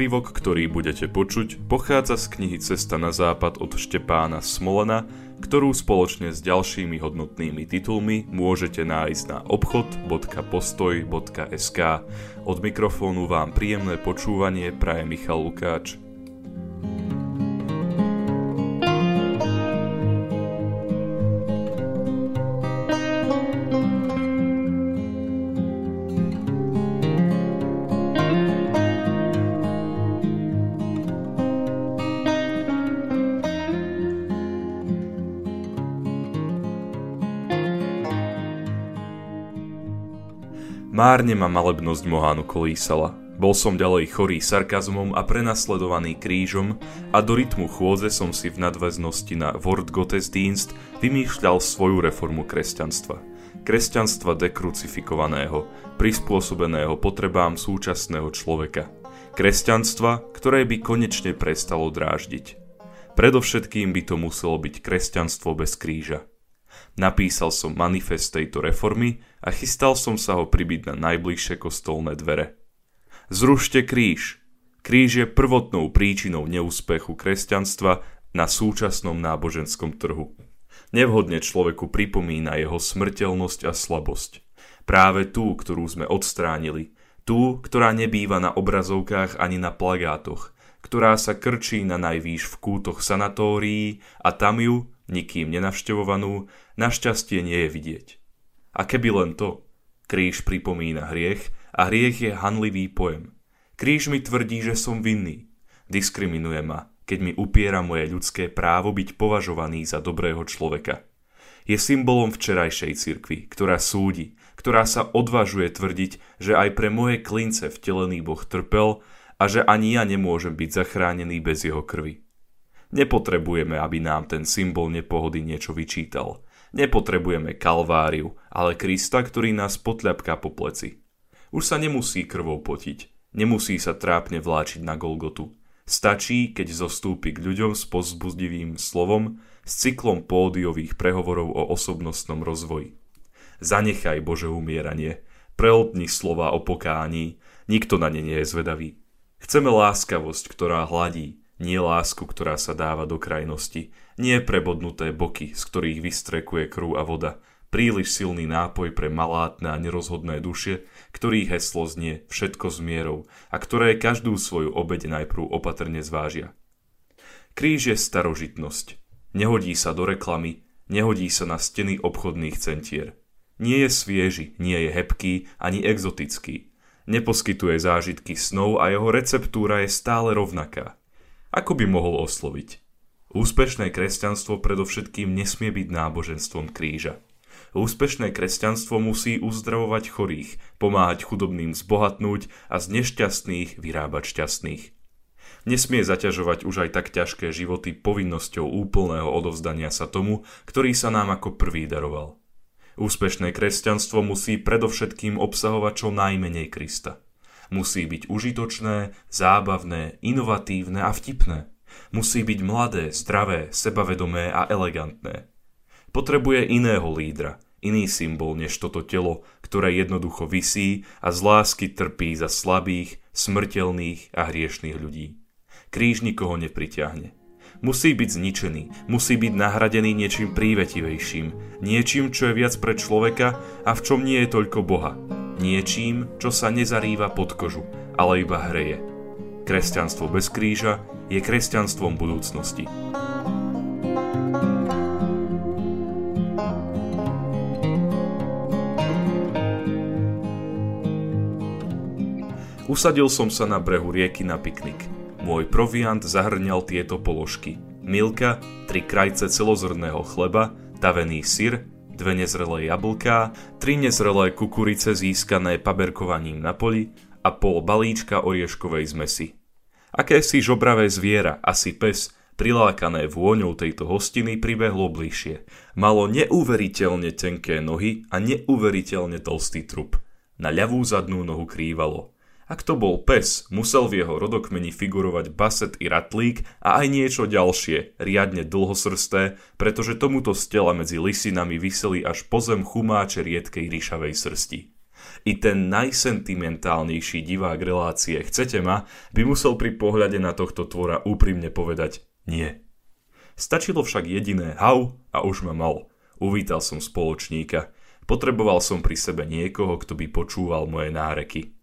Úryvok, ktorý budete počuť, pochádza z knihy Cesta na západ od Štepána Smolena, ktorú spoločne s ďalšími hodnotnými titulmi môžete nájsť na obchod.postoj.sk. Od mikrofónu vám príjemné počúvanie praje Michal Lukáč. Márne ma malebnosť Mohánu kolísala. Bol som ďalej chorý sarkazmom a prenasledovaný krížom a do rytmu chôdze som si v nadväznosti na Wort Gottesdienst vymýšľal svoju reformu kresťanstva. Kresťanstva dekrucifikovaného, prispôsobeného potrebám súčasného človeka. Kresťanstva, ktoré by konečne prestalo dráždiť. Predovšetkým by to muselo byť kresťanstvo bez kríža. Napísal som manifest tejto reformy a chystal som sa ho pribiť na najbližšie kostolné dvere. Zrušte kríž. Kríž je prvotnou príčinou neúspechu kresťanstva na súčasnom náboženskom trhu. Nevhodne človeku pripomína jeho smrteľnosť a slabosť. Práve tú, ktorú sme odstránili, tú, ktorá nebýva na obrazovkách ani na plagátoch, ktorá sa krčí na najvýš v kútoch sanatórií a tam ju, nikým nenavštevovanú, našťastie nie je vidieť. A keby len to, kríž pripomína hriech a hriech je hanlivý pojem. Kríž mi tvrdí, že som vinný. Diskriminuje ma, keď mi upiera moje ľudské právo byť považovaný za dobrého človeka. Je symbolom včerajšej cirkvi, ktorá súdi, ktorá sa odvažuje tvrdiť, že aj pre moje klince vtelený Boh trpel a že ani ja nemôžem byť zachránený bez jeho krvi. Nepotrebujeme, aby nám ten symbol nepohody niečo vyčítal. Nepotrebujeme kalváriu, ale Krista, ktorý nás potľapká po pleci. Už sa nemusí krvou potiť, nemusí sa trápne vláčiť na Golgotu. Stačí, keď zostúpi k ľuďom s pozbuzdivým slovom, s cyklom pódiových prehovorov o osobnostnom rozvoji. Zanechaj Bože umieranie, prehltni slova o pokání, nikto na ne nie je zvedavý. Chceme láskavosť, ktorá hladí, nie lásku, ktorá sa dáva do krajnosti, nie prebodnuté boky, z ktorých vystrekuje krv a voda, príliš silný nápoj pre malátne a nerozhodné duše, ktorých heslo znie všetko s mierou a ktoré každú svoju obeď najprv opatrne zvážia. Kríž je starožitnosť. Nehodí sa do reklamy, nehodí sa na steny obchodných centier. Nie je svieži, nie je hebký ani exotický. Neposkytuje zážitky snov a jeho receptúra je stále rovnaká – ako by mohol osloviť? Úspešné kresťanstvo predovšetkým nesmie byť náboženstvom kríža. Úspešné kresťanstvo musí uzdravovať chorých, pomáhať chudobným zbohatnúť a z nešťastných vyrábať šťastných. Nesmie zaťažovať už aj tak ťažké životy povinnosťou úplného odovzdania sa tomu, ktorý sa nám ako prvý daroval. Úspešné kresťanstvo musí predovšetkým obsahovať čo najmenej Krista. Musí byť užitočné, zábavné, inovatívne a vtipné. Musí byť mladé, zdravé, sebavedomé a elegantné. Potrebuje iného lídra, iný symbol než toto telo, ktoré jednoducho visí a z lásky trpí za slabých, smrteľných a hriešných ľudí. Kríž nikoho nepriťahne. Musí byť zničený, musí byť nahradený niečím prívetivejším, niečím, čo je viac pre človeka a v čom nie je toľko Boha, niečím, čo sa nezarýva pod kožu, ale iba hreje. Kresťanstvo bez kríža je kresťanstvom budúcnosti. Usadil som sa na brehu rieky na piknik. Môj proviant zahrňal tieto položky. Milka, tri krajce celozrného chleba, tavený syr, dve nezrelé jablká, tri nezrelé kukurice získané paberkovaním na poli a pol balíčka orieškovej zmesi. Akési žobravé zviera, asi pes, prilákané vôňou tejto hostiny pribehlo bližšie. Malo neuveriteľne tenké nohy a neuveriteľne tlstý trup. Na ľavú zadnú nohu krývalo. Ak to bol pes, musel v jeho rodokmeni figurovať baset i ratlík a aj niečo ďalšie, riadne dlhosrsté, pretože tomuto z tela medzi lisinami vyseli až po zem chumáče riedkej ryšavej srsti. I ten najsentimentálnejší divák relácie Chcete ma by musel pri pohľade na tohto tvora úprimne povedať nie. Stačilo však jediné hau a už ma mal. Uvítal som spoločníka. Potreboval som pri sebe niekoho, kto by počúval moje náreky.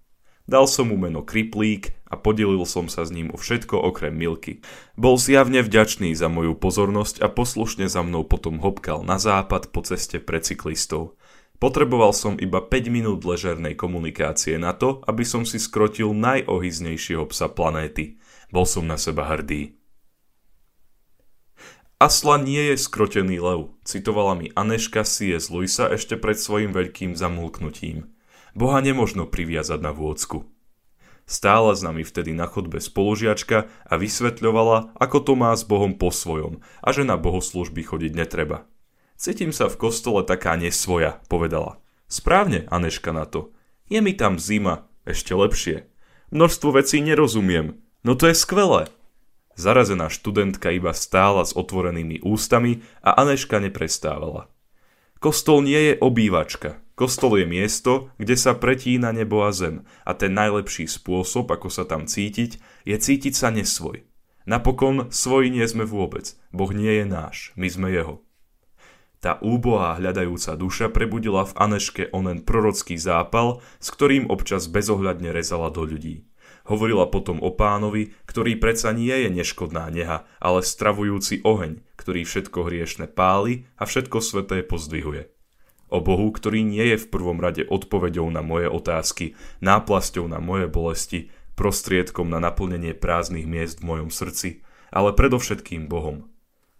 Dal som mu meno Kriplík a podelil som sa s ním o všetko okrem Milky. Bol zjavne vďačný za moju pozornosť a poslušne za mnou potom hopkal na západ po ceste pre cyklistov. Potreboval som iba 5 minút ležernej komunikácie na to, aby som si skrotil najohyznejšieho psa planéty. Bol som na seba hrdý. Asla nie je skrotený lev, citovala mi Aneška C.S. Luisa ešte pred svojim veľkým zamulknutím. Boha nemožno priviazať na vôcku. Stála s nami vtedy na chodbe spolužiačka a vysvetľovala, ako to má s Bohom po svojom a že na bohoslužby chodiť netreba. Cítim sa v kostole taká nesvoja, povedala. Správne, Aneška na to. Je mi tam zima, ešte lepšie. Množstvo vecí nerozumiem. No to je skvelé. Zarazená študentka iba stála s otvorenými ústami a Aneška neprestávala. Kostol nie je obývačka. Kostol je miesto, kde sa pretína nebo a zem a ten najlepší spôsob, ako sa tam cítiť, je cítiť sa nesvoj. Napokon svoj nie sme vôbec. Boh nie je náš, my sme jeho. Tá úbohá hľadajúca duša prebudila v Aneške onen prorocký zápal, s ktorým občas bezohľadne rezala do ľudí. Hovorila potom o pánovi, ktorý predsa nie je neškodná neha, ale stravujúci oheň, ktorý všetko hriešne páli a všetko sveté pozdvihuje. O Bohu, ktorý nie je v prvom rade odpoveďou na moje otázky, náplasťou na moje bolesti, prostriedkom na naplnenie prázdnych miest v mojom srdci, ale predovšetkým Bohom.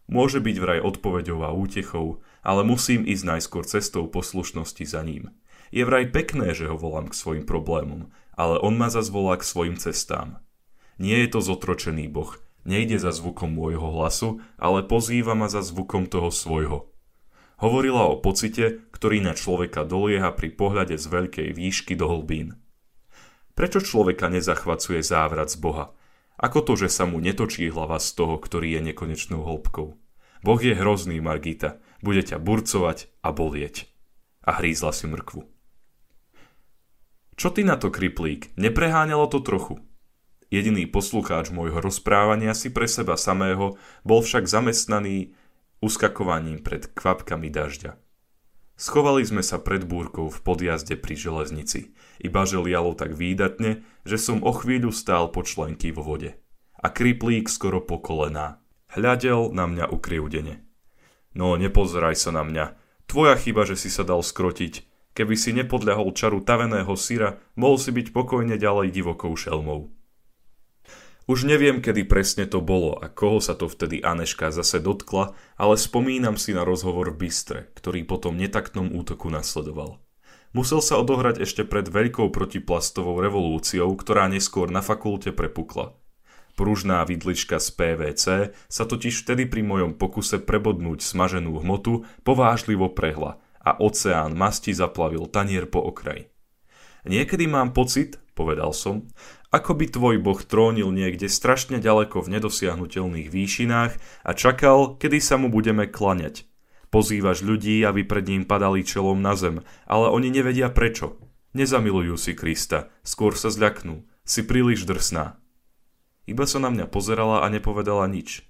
Môže byť vraj odpoveďou a útechou, ale musím ísť najskôr cestou poslušnosti za ním. Je vraj pekné, že ho volám k svojim problémom, ale on ma zase volá k svojim cestám. Nie je to zotročený Boh, nejde za zvukom môjho hlasu, ale pozýva ma za zvukom toho svojho. Hovorila o pocite, ktorý na človeka dolieha pri pohľade z veľkej výšky do hlbín. Prečo človeka nezachvacuje závrat z Boha? Ako to, že sa mu netočí hlava z toho, ktorý je nekonečnou hĺbkou? Boh je hrozný, Margita. Bude ťa burcovať a bolieť. A hrízla si mrkvu. Čo ty na to, kriplík? Nepreháňalo to trochu? Jediný poslucháč môjho rozprávania si pre seba samého bol však zamestnaný uskakovaním pred kvapkami dažďa. Schovali sme sa pred búrkou v podjazde pri železnici, iba že lialo tak výdatne, že som o chvíľu stál po členky vo vode. A kriplík skoro po kolená. Hľadel na mňa ukrivdene. No, nepozeraj sa na mňa. Tvoja chyba, že si sa dal skrotiť. Keby si nepodľahol čaru taveného syra, mohol si byť pokojne ďalej divokou šelmou. Už neviem, kedy presne to bolo a koho sa to vtedy Aneška zase dotkla, ale spomínam si na rozhovor v Bystre, ktorý potom netaktnom útoku nasledoval. Musel sa odohrať ešte pred veľkou protiplastovou revolúciou, ktorá neskôr na fakulte prepukla. Pružná vidlička z PVC sa totiž vtedy pri mojom pokuse prebodnúť smaženú hmotu povážlivo prehla a oceán masti zaplavil tanier po okraji. Niekedy mám pocit, povedal som, ako by tvoj boh trónil niekde strašne ďaleko v nedosiahnutelných výšinách a čakal, kedy sa mu budeme klaňať. Pozývaš ľudí, aby pred ním padali čelom na zem, ale oni nevedia prečo. Nezamilujú si Krista, skôr sa zľaknú. Si príliš drsná. Iba sa na mňa pozerala a nepovedala nič.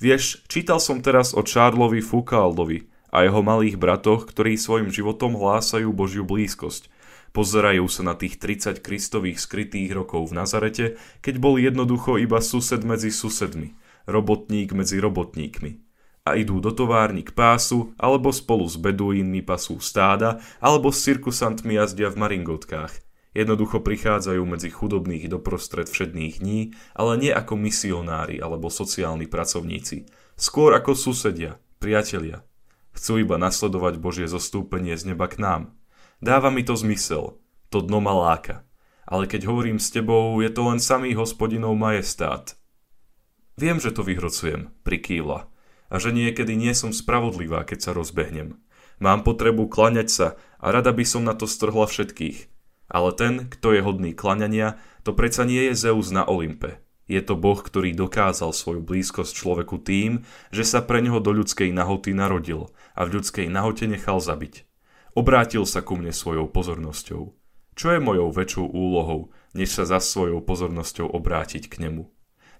Vieš, čítal som teraz o Charlesovi Foucauldovi, a jeho malých bratoch, ktorí svojim životom hlásajú Božiu blízkosť. Pozerajú sa na tých 30 kristových skrytých rokov v Nazarete, keď bol jednoducho iba sused medzi susedmi, robotník medzi robotníkmi. A idú do továrny k pásu, alebo spolu s beduínmi pasú stáda, alebo s cirkusantmi jazdia v maringotkách. Jednoducho prichádzajú medzi chudobných doprostred všedných dní, ale nie ako misionári alebo sociálni pracovníci. Skôr ako susedia, priatelia, Chcú iba nasledovať Božie zostúpenie z neba k nám. Dáva mi to zmysel. To dno ma láka. Ale keď hovorím s tebou, je to len samý hospodinov majestát. Viem, že to vyhrocujem, prikývla. A že niekedy nie som spravodlivá, keď sa rozbehnem. Mám potrebu klaňať sa a rada by som na to strhla všetkých. Ale ten, kto je hodný klaňania, to predsa nie je Zeus na Olympe. Je to Boh, ktorý dokázal svoju blízkosť človeku tým, že sa pre neho do ľudskej nahoty narodil a v ľudskej nahote nechal zabiť. Obrátil sa ku mne svojou pozornosťou. Čo je mojou väčšou úlohou, než sa za svojou pozornosťou obrátiť k nemu?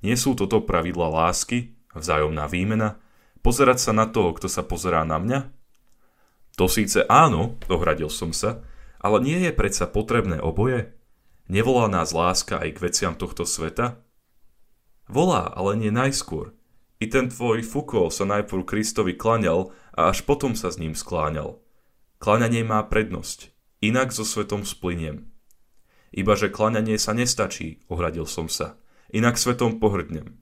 Nie sú toto pravidla lásky, vzájomná výmena, pozerať sa na toho, kto sa pozerá na mňa? To síce áno, dohradil som sa, ale nie je predsa potrebné oboje? Nevolá nás láska aj k veciam tohto sveta? Volá, ale nie najskôr. I ten tvoj Foucault sa najprv Kristovi klaňal a až potom sa s ním skláňal. Klaňanie má prednosť, inak so svetom spliniem. Ibaže klaňanie sa nestačí, ohradil som sa, inak svetom pohrdnem.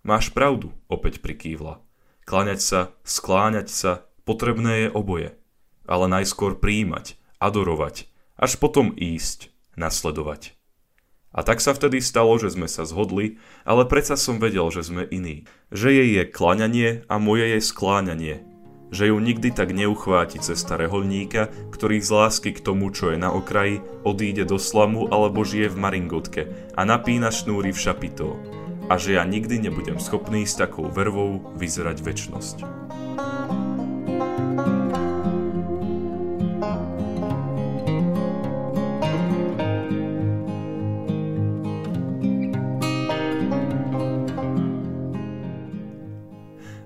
Máš pravdu, opäť prikývla. Klaňať sa, skláňať sa, potrebné je oboje. Ale najskôr príjmať, adorovať, až potom ísť, nasledovať. A tak sa vtedy stalo, že sme sa zhodli, ale predsa som vedel, že sme iní. Že jej je klaňanie a moje je skláňanie. Že ju nikdy tak neuchváti cesta reholníka, ktorý z lásky k tomu, čo je na okraji, odíde do slamu alebo žije v maringotke a napína šnúry v šapito. A že ja nikdy nebudem schopný s takou vervou vyzerať väčnosť.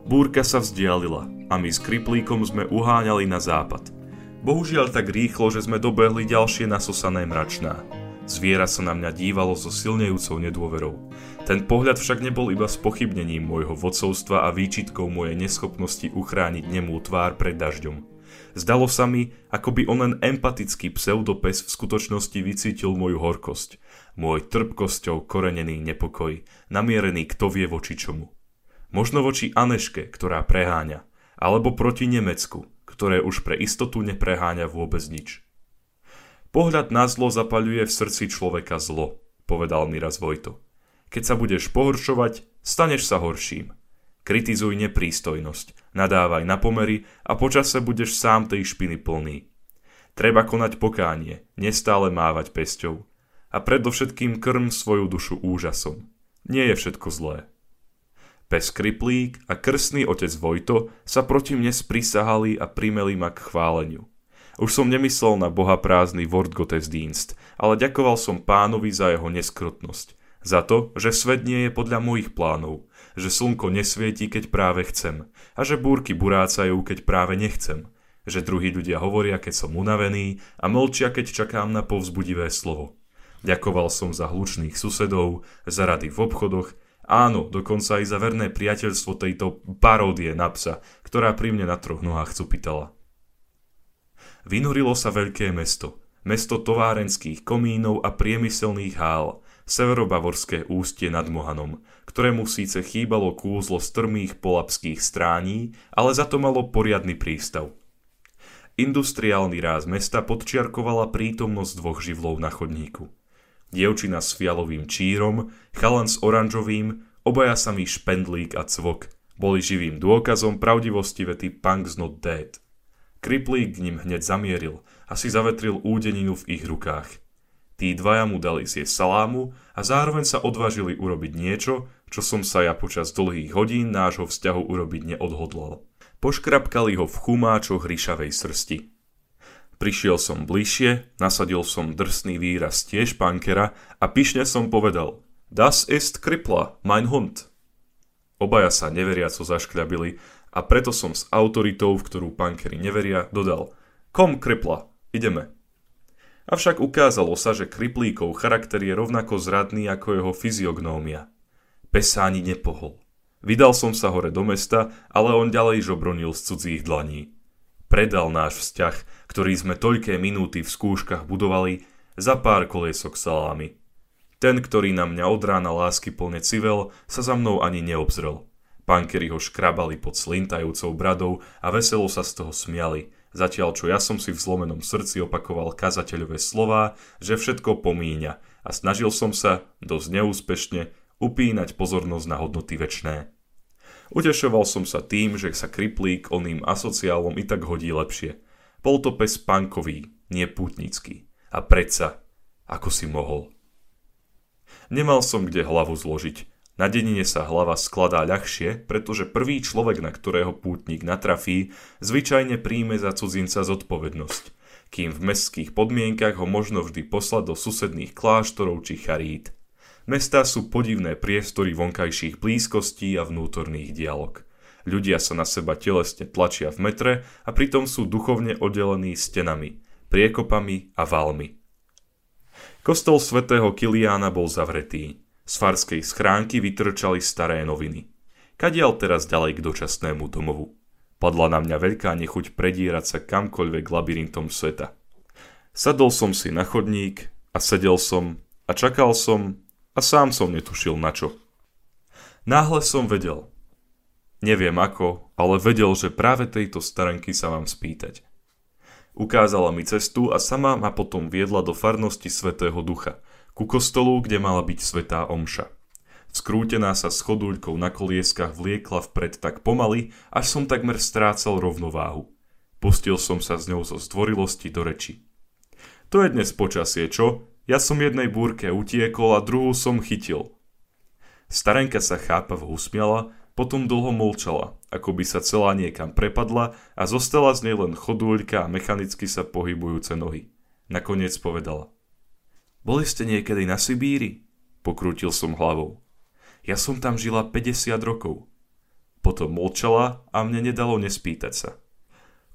Búrka sa vzdialila a my s kriplíkom sme uháňali na západ. Bohužiaľ tak rýchlo, že sme dobehli ďalšie nasosané mračná. Zviera sa na mňa dívalo so silnejúcou nedôverou. Ten pohľad však nebol iba spochybnením môjho vodcovstva a výčitkou mojej neschopnosti uchrániť nemú tvár pred dažďom. Zdalo sa mi, ako by onen empatický pseudopes v skutočnosti vycítil moju horkosť, môj trpkosťou korenený nepokoj, namierený kto vie voči čomu. Možno voči Aneške, ktorá preháňa, alebo proti Nemecku, ktoré už pre istotu nepreháňa vôbec nič. Pohľad na zlo zapaľuje v srdci človeka zlo, povedal mi raz Vojto. Keď sa budeš pohoršovať, staneš sa horším. Kritizuj neprístojnosť, nadávaj na pomery a počase budeš sám tej špiny plný. Treba konať pokánie, nestále mávať pesťou. A predovšetkým krm svoju dušu úžasom. Nie je všetko zlé. Pes Kriplík a krstný otec Vojto sa proti mne sprisahali a primeli ma k chváleniu. Už som nemyslel na boha prázdny Wortgottesdienst, ale ďakoval som pánovi za jeho neskrotnosť. Za to, že svet nie je podľa mojich plánov, že slnko nesvieti, keď práve chcem a že búrky burácajú, keď práve nechcem, že druhí ľudia hovoria, keď som unavený a mlčia, keď čakám na povzbudivé slovo. Ďakoval som za hlučných susedov, za rady v obchodoch, Áno, dokonca aj za verné priateľstvo tejto paródie na psa, ktorá pri mne na troch nohách cupitala. Vynorilo sa veľké mesto. Mesto továrenských komínov a priemyselných hál, severobavorské ústie nad Mohanom, ktorému síce chýbalo kúzlo strmých polapských strání, ale za to malo poriadny prístav. Industriálny ráz mesta podčiarkovala prítomnosť dvoch živlov na chodníku – dievčina s fialovým čírom, chalan s oranžovým, obaja samý špendlík a cvok. Boli živým dôkazom pravdivosti vety Punk's not dead. Kriplík k ním hneď zamieril a si zavetril údeninu v ich rukách. Tí dvaja mu dali zjesť salámu a zároveň sa odvážili urobiť niečo, čo som sa ja počas dlhých hodín nášho vzťahu urobiť neodhodlal. Poškrapkali ho v chumáčoch ryšavej srsti. Prišiel som bližšie, nasadil som drsný výraz tiež pankera a pyšne som povedal Das ist Kripla, mein Hund. Obaja sa neveriaco zaškľabili a preto som s autoritou, v ktorú pankery neveria, dodal Kom Kripla, ideme. Avšak ukázalo sa, že Kriplíkov charakter je rovnako zradný ako jeho fyziognómia. Pes sa nepohol. Vydal som sa hore do mesta, ale on ďalej žobronil z cudzích dlaní predal náš vzťah, ktorý sme toľké minúty v skúškach budovali, za pár koliesok salámy. Ten, ktorý na mňa od rána lásky plne civel, sa za mnou ani neobzrel. Pankery ho škrabali pod slintajúcou bradou a veselo sa z toho smiali, zatiaľ čo ja som si v zlomenom srdci opakoval kazateľové slová, že všetko pomíňa a snažil som sa, dosť neúspešne, upínať pozornosť na hodnoty väčné. Utešoval som sa tým, že sa kriplík oným asociálom i tak hodí lepšie. Bol to pes pankový, nie putnický. A predsa, ako si mohol. Nemal som kde hlavu zložiť. Na denine sa hlava skladá ľahšie, pretože prvý človek, na ktorého pútnik natrafí, zvyčajne príjme za cudzinca zodpovednosť. kým v mestských podmienkach ho možno vždy poslať do susedných kláštorov či charít. Mestá sú podivné priestory vonkajších blízkostí a vnútorných dialog. Ľudia sa na seba telesne tlačia v metre a pritom sú duchovne oddelení stenami, priekopami a valmi. Kostol svätého Kiliána bol zavretý. Z farskej schránky vytrčali staré noviny. Kadial teraz ďalej k dočasnému domovu. Padla na mňa veľká nechuť predírať sa kamkoľvek labyrintom sveta. Sadol som si na chodník a sedel som a čakal som a sám som netušil na čo. Náhle som vedel, Neviem ako, ale vedel, že práve tejto starenky sa mám spýtať. Ukázala mi cestu a sama ma potom viedla do farnosti Svetého Ducha, ku kostolu, kde mala byť Svetá Omša. Skrútená sa s chodúľkou na kolieskach vliekla vpred tak pomaly, až som takmer strácal rovnováhu. Pustil som sa s ňou zo zdvorilosti do reči. To je dnes počasie, čo? Ja som jednej búrke utiekol a druhú som chytil. Starenka sa chápavo usmiala potom dlho molčala, ako by sa celá niekam prepadla a zostala z nej len chodúľka a mechanicky sa pohybujúce nohy. Nakoniec povedala. Boli ste niekedy na Sibíri? Pokrútil som hlavou. Ja som tam žila 50 rokov. Potom molčala a mne nedalo nespýtať sa.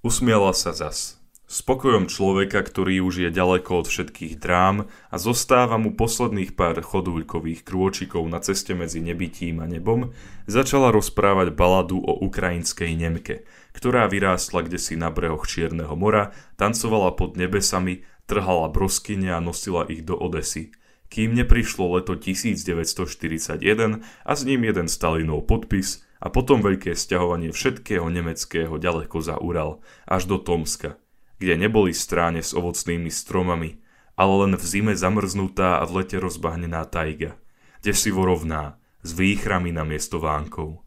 Usmiala sa zas, Spokojom človeka, ktorý už je ďaleko od všetkých drám a zostáva mu posledných pár chodúľkových krôčikov na ceste medzi nebytím a nebom, začala rozprávať baladu o ukrajinskej Nemke, ktorá vyrástla kde si na brehoch Čierneho mora, tancovala pod nebesami, trhala broskyne a nosila ich do Odesy. Kým neprišlo leto 1941 a s ním jeden Stalinov podpis a potom veľké sťahovanie všetkého nemeckého ďaleko za Ural, až do Tomska – kde neboli stráne s ovocnými stromami, ale len v zime zamrznutá a v lete rozbahnená tajga, si vorovná, s výchrami na miesto vánkov.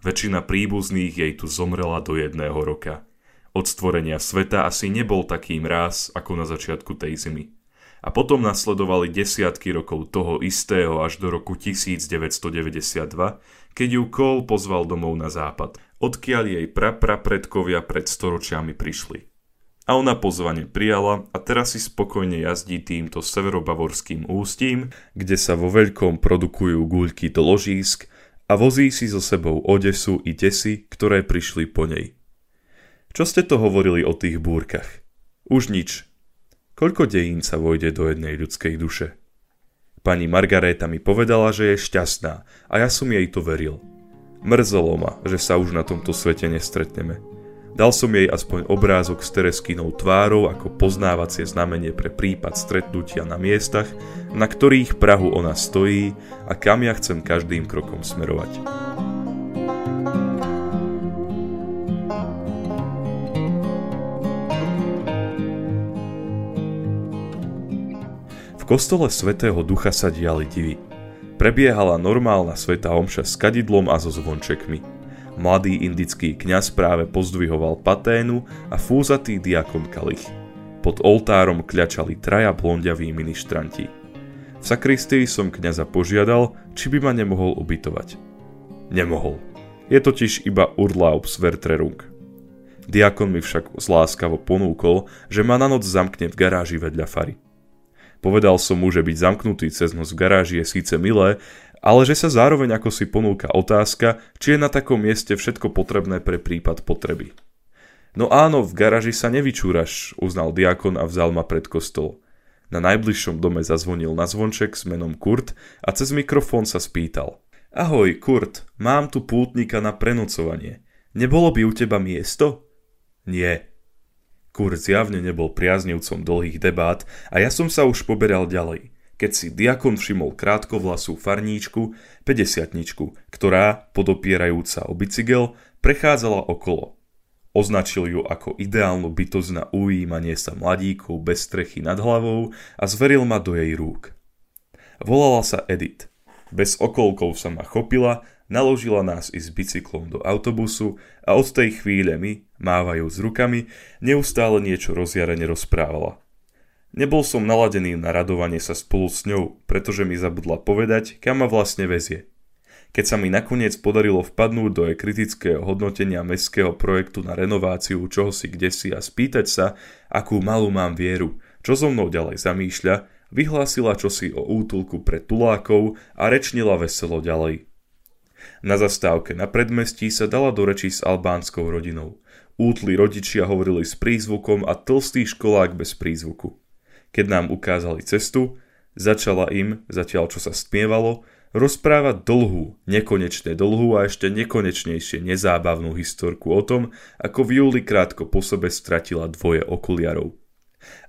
Väčšina príbuzných jej tu zomrela do jedného roka. Od stvorenia sveta asi nebol taký mráz ako na začiatku tej zimy. A potom nasledovali desiatky rokov toho istého až do roku 1992, keď ju Cole pozval domov na západ, odkiaľ jej praprapredkovia pred storočiami prišli a ona pozvanie prijala a teraz si spokojne jazdí týmto severobavorským ústím, kde sa vo veľkom produkujú guľky do ložísk a vozí si so sebou odesu i desy, ktoré prišli po nej. Čo ste to hovorili o tých búrkach? Už nič. Koľko dejín sa vojde do jednej ľudskej duše? Pani Margaréta mi povedala, že je šťastná a ja som jej to veril. Mrzelo ma, že sa už na tomto svete nestretneme. Dal som jej aspoň obrázok s Tereskinou tvárou ako poznávacie znamenie pre prípad stretnutia na miestach, na ktorých Prahu ona stojí a kam ja chcem každým krokom smerovať. V kostole svätého Ducha sa diali divy. Prebiehala normálna sveta omša s kadidlom a so zvončekmi. Mladý indický kňaz práve pozdvihoval paténu a fúzatý diakon kalich. Pod oltárom kľačali traja blondiaví ministranti. V sakristii som kňaza požiadal, či by ma nemohol ubytovať. Nemohol. Je totiž iba Urlaubs Vertrerung. Diakon mi však zláskavo ponúkol, že ma na noc zamkne v garáži vedľa fary. Povedal som mu, že byť zamknutý cez noc v garáži je síce milé, ale že sa zároveň ako si ponúka otázka, či je na takom mieste všetko potrebné pre prípad potreby. No áno, v garaži sa nevyčúraš, uznal diakon a vzal ma pred kostol. Na najbližšom dome zazvonil na zvonček s menom Kurt a cez mikrofón sa spýtal. Ahoj, Kurt, mám tu pútnika na prenocovanie. Nebolo by u teba miesto? Nie. Kurt zjavne nebol priaznivcom dlhých debát a ja som sa už poberal ďalej keď si diakon všimol krátkovlasú farníčku, 50 ktorá, podopierajúca o bicykel, prechádzala okolo. Označil ju ako ideálnu bytosť na ujímanie sa mladíkov bez strechy nad hlavou a zveril ma do jej rúk. Volala sa Edith. Bez okolkov sa ma chopila, naložila nás i s bicyklom do autobusu a od tej chvíle mi, mávajúc rukami, neustále niečo rozjarene rozprávala. Nebol som naladený na radovanie sa spolu s ňou, pretože mi zabudla povedať, kam ma vlastne vezie. Keď sa mi nakoniec podarilo vpadnúť do jej kritického hodnotenia mestského projektu na renováciu čohosi kdesi a spýtať sa, akú malú mám vieru, čo so mnou ďalej zamýšľa, vyhlásila čosi o útulku pre tulákov a rečnila veselo ďalej. Na zastávke na predmestí sa dala do reči s albánskou rodinou. Útli rodičia hovorili s prízvukom a tlstý školák bez prízvuku. Keď nám ukázali cestu, začala im, zatiaľ čo sa stmievalo, rozprávať dlhú, nekonečne dlhú a ešte nekonečnejšie nezábavnú historku o tom, ako v júli krátko po sebe stratila dvoje okuliarov.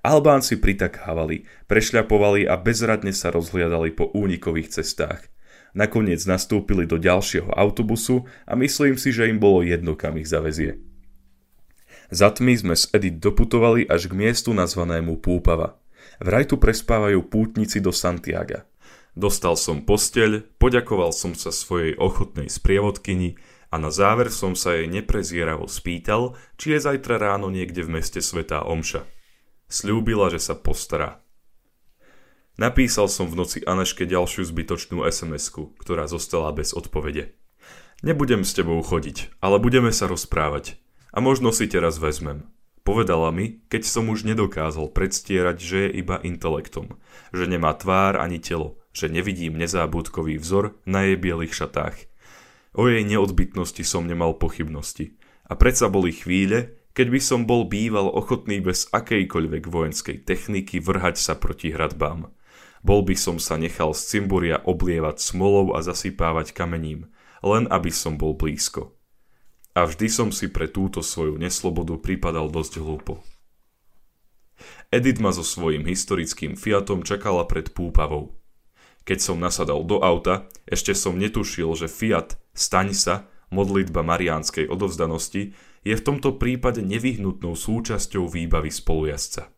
Albánci pritakávali, prešľapovali a bezradne sa rozhliadali po únikových cestách. Nakoniec nastúpili do ďalšieho autobusu a myslím si, že im bolo jedno, kam ich zavezie. Za tmy sme s Edith doputovali až k miestu nazvanému Púpava. Vraj tu prespávajú pútnici do Santiaga. Dostal som posteľ, poďakoval som sa svojej ochotnej sprievodkyni a na záver som sa jej neprezieravo spýtal, či je zajtra ráno niekde v meste Svetá Omša. Sľúbila, že sa postará. Napísal som v noci Aneške ďalšiu zbytočnú sms ktorá zostala bez odpovede. Nebudem s tebou chodiť, ale budeme sa rozprávať. A možno si teraz vezmem. Povedala mi, keď som už nedokázal predstierať, že je iba intelektom, že nemá tvár ani telo, že nevidím nezábudkový vzor na jej bielých šatách. O jej neodbytnosti som nemal pochybnosti. A predsa boli chvíle, keď by som bol býval ochotný bez akejkoľvek vojenskej techniky vrhať sa proti hradbám. Bol by som sa nechal z cimburia oblievať smolou a zasypávať kamením, len aby som bol blízko. A vždy som si pre túto svoju neslobodu pripadal dosť hlúpo. Edith ma so svojím historickým Fiatom čakala pred púpavou. Keď som nasadal do auta, ešte som netušil, že Fiat, staň sa, modlitba mariánskej odovzdanosti, je v tomto prípade nevyhnutnou súčasťou výbavy spolujazca.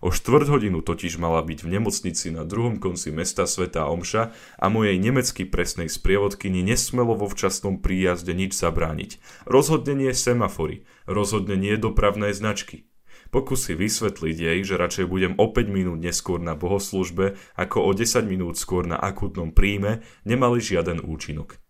O štvrt hodinu totiž mala byť v nemocnici na druhom konci mesta Sveta Omša a mojej nemecky presnej sprievodkyni nesmelo vo včasnom príjazde nič zabrániť. Rozhodne nie semafory, rozhodne nie dopravné značky. Pokusy vysvetliť jej, že radšej budem o 5 minút neskôr na bohoslužbe ako o 10 minút skôr na akutnom príjme, nemali žiaden účinok.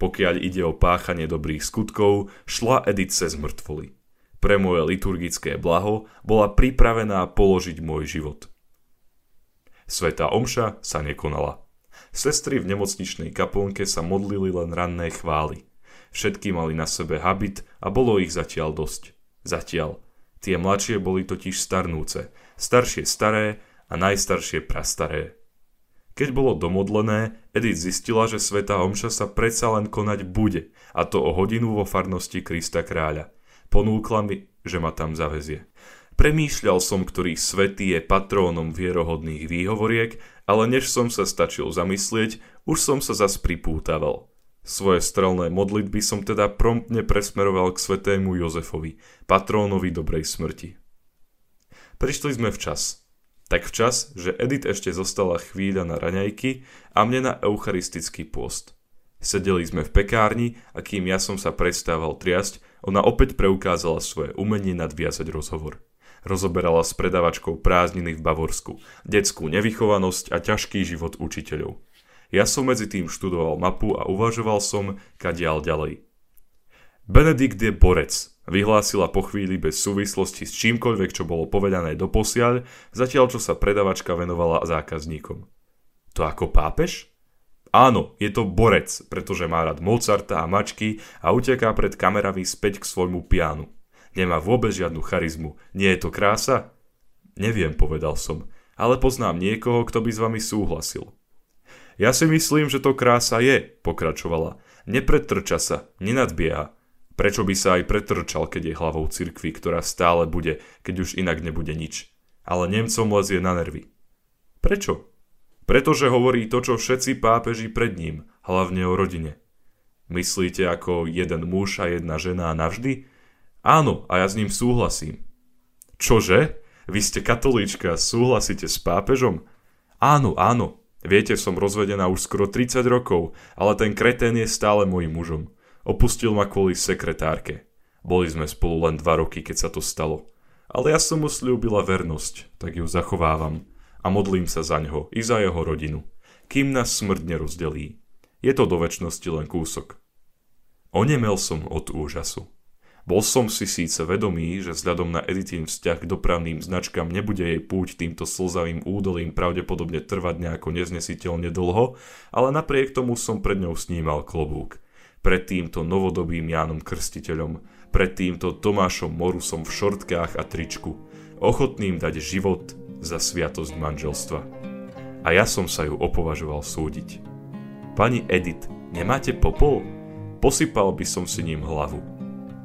Pokiaľ ide o páchanie dobrých skutkov, šla Edith cez mŕtvoly. Pre moje liturgické blaho bola pripravená položiť môj život. Sveta omša sa nekonala. Sestry v nemocničnej kaplnke sa modlili len ranné chvály. Všetky mali na sebe habit a bolo ich zatiaľ dosť. Zatiaľ. Tie mladšie boli totiž starnúce, staršie staré a najstaršie prastaré. Keď bolo domodlené, Edith zistila, že Sveta Omša sa predsa len konať bude, a to o hodinu vo farnosti Krista kráľa. Ponúkla mi, že ma tam zavezie. Premýšľal som, ktorý svetý je patrónom vierohodných výhovoriek, ale než som sa stačil zamyslieť, už som sa zas pripútaval. Svoje strelné modlitby som teda promptne presmeroval k svetému Jozefovi, patrónovi dobrej smrti. Prišli sme včas. Tak včas, že Edith ešte zostala chvíľa na raňajky a mne na eucharistický post. Sedeli sme v pekárni a kým ja som sa prestával triasť, ona opäť preukázala svoje umenie nadviazať rozhovor. Rozoberala s predavačkou prázdniny v Bavorsku, detskú nevychovanosť a ťažký život učiteľov. Ja som medzi tým študoval mapu a uvažoval som, kadiaľ ďalej. Benedikt je borec, vyhlásila po chvíli bez súvislosti s čímkoľvek, čo bolo povedané doposiaľ, zatiaľ čo sa predavačka venovala zákazníkom. To ako pápež? Áno, je to borec, pretože má rád Mozarta a mačky a uteká pred kamerami späť k svojmu pianu. Nemá vôbec žiadnu charizmu. Nie je to krása? Neviem, povedal som, ale poznám niekoho, kto by s vami súhlasil. Ja si myslím, že to krása je, pokračovala. Nepretrča sa, nenadbieha. Prečo by sa aj pretrčal, keď je hlavou cirkvi, ktorá stále bude, keď už inak nebude nič. Ale Nemcom lezie na nervy. Prečo? Pretože hovorí to, čo všetci pápeži pred ním, hlavne o rodine. Myslíte ako jeden muž a jedna žena navždy? Áno, a ja s ním súhlasím. Čože? Vy ste katolíčka, súhlasíte s pápežom? Áno, áno, Viete, som rozvedená už skoro 30 rokov, ale ten kretén je stále môjim mužom. Opustil ma kvôli sekretárke. Boli sme spolu len dva roky, keď sa to stalo. Ale ja som mu slúbila vernosť, tak ju zachovávam. A modlím sa za ňo i za jeho rodinu. Kým nás smrť nerozdelí. Je to do väčšnosti len kúsok. Onemel som od úžasu. Bol som si síce vedomý, že vzhľadom na Editin vzťah k dopravným značkám nebude jej púť týmto slzavým údolím pravdepodobne trvať nejako neznesiteľne dlho, ale napriek tomu som pred ňou snímal klobúk. Pred týmto novodobým Jánom Krstiteľom, pred týmto Tomášom Morusom v šortkách a tričku, ochotným dať život za sviatosť manželstva. A ja som sa ju opovažoval súdiť. Pani Edith, nemáte popol? Posypal by som si ním hlavu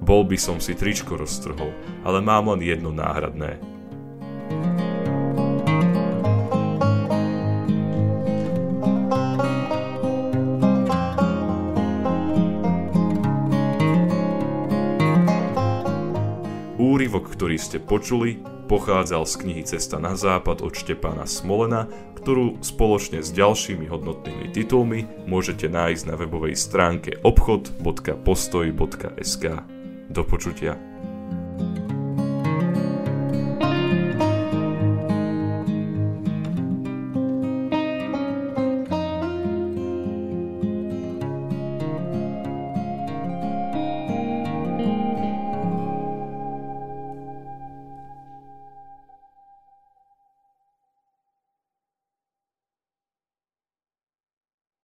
bol by som si tričko roztrhol, ale mám len jedno náhradné. Úryvok, ktorý ste počuli, pochádzal z knihy Cesta na západ od Štepána Smolena, ktorú spoločne s ďalšími hodnotnými titulmi môžete nájsť na webovej stránke obchod.postoj.sk. Do počutia.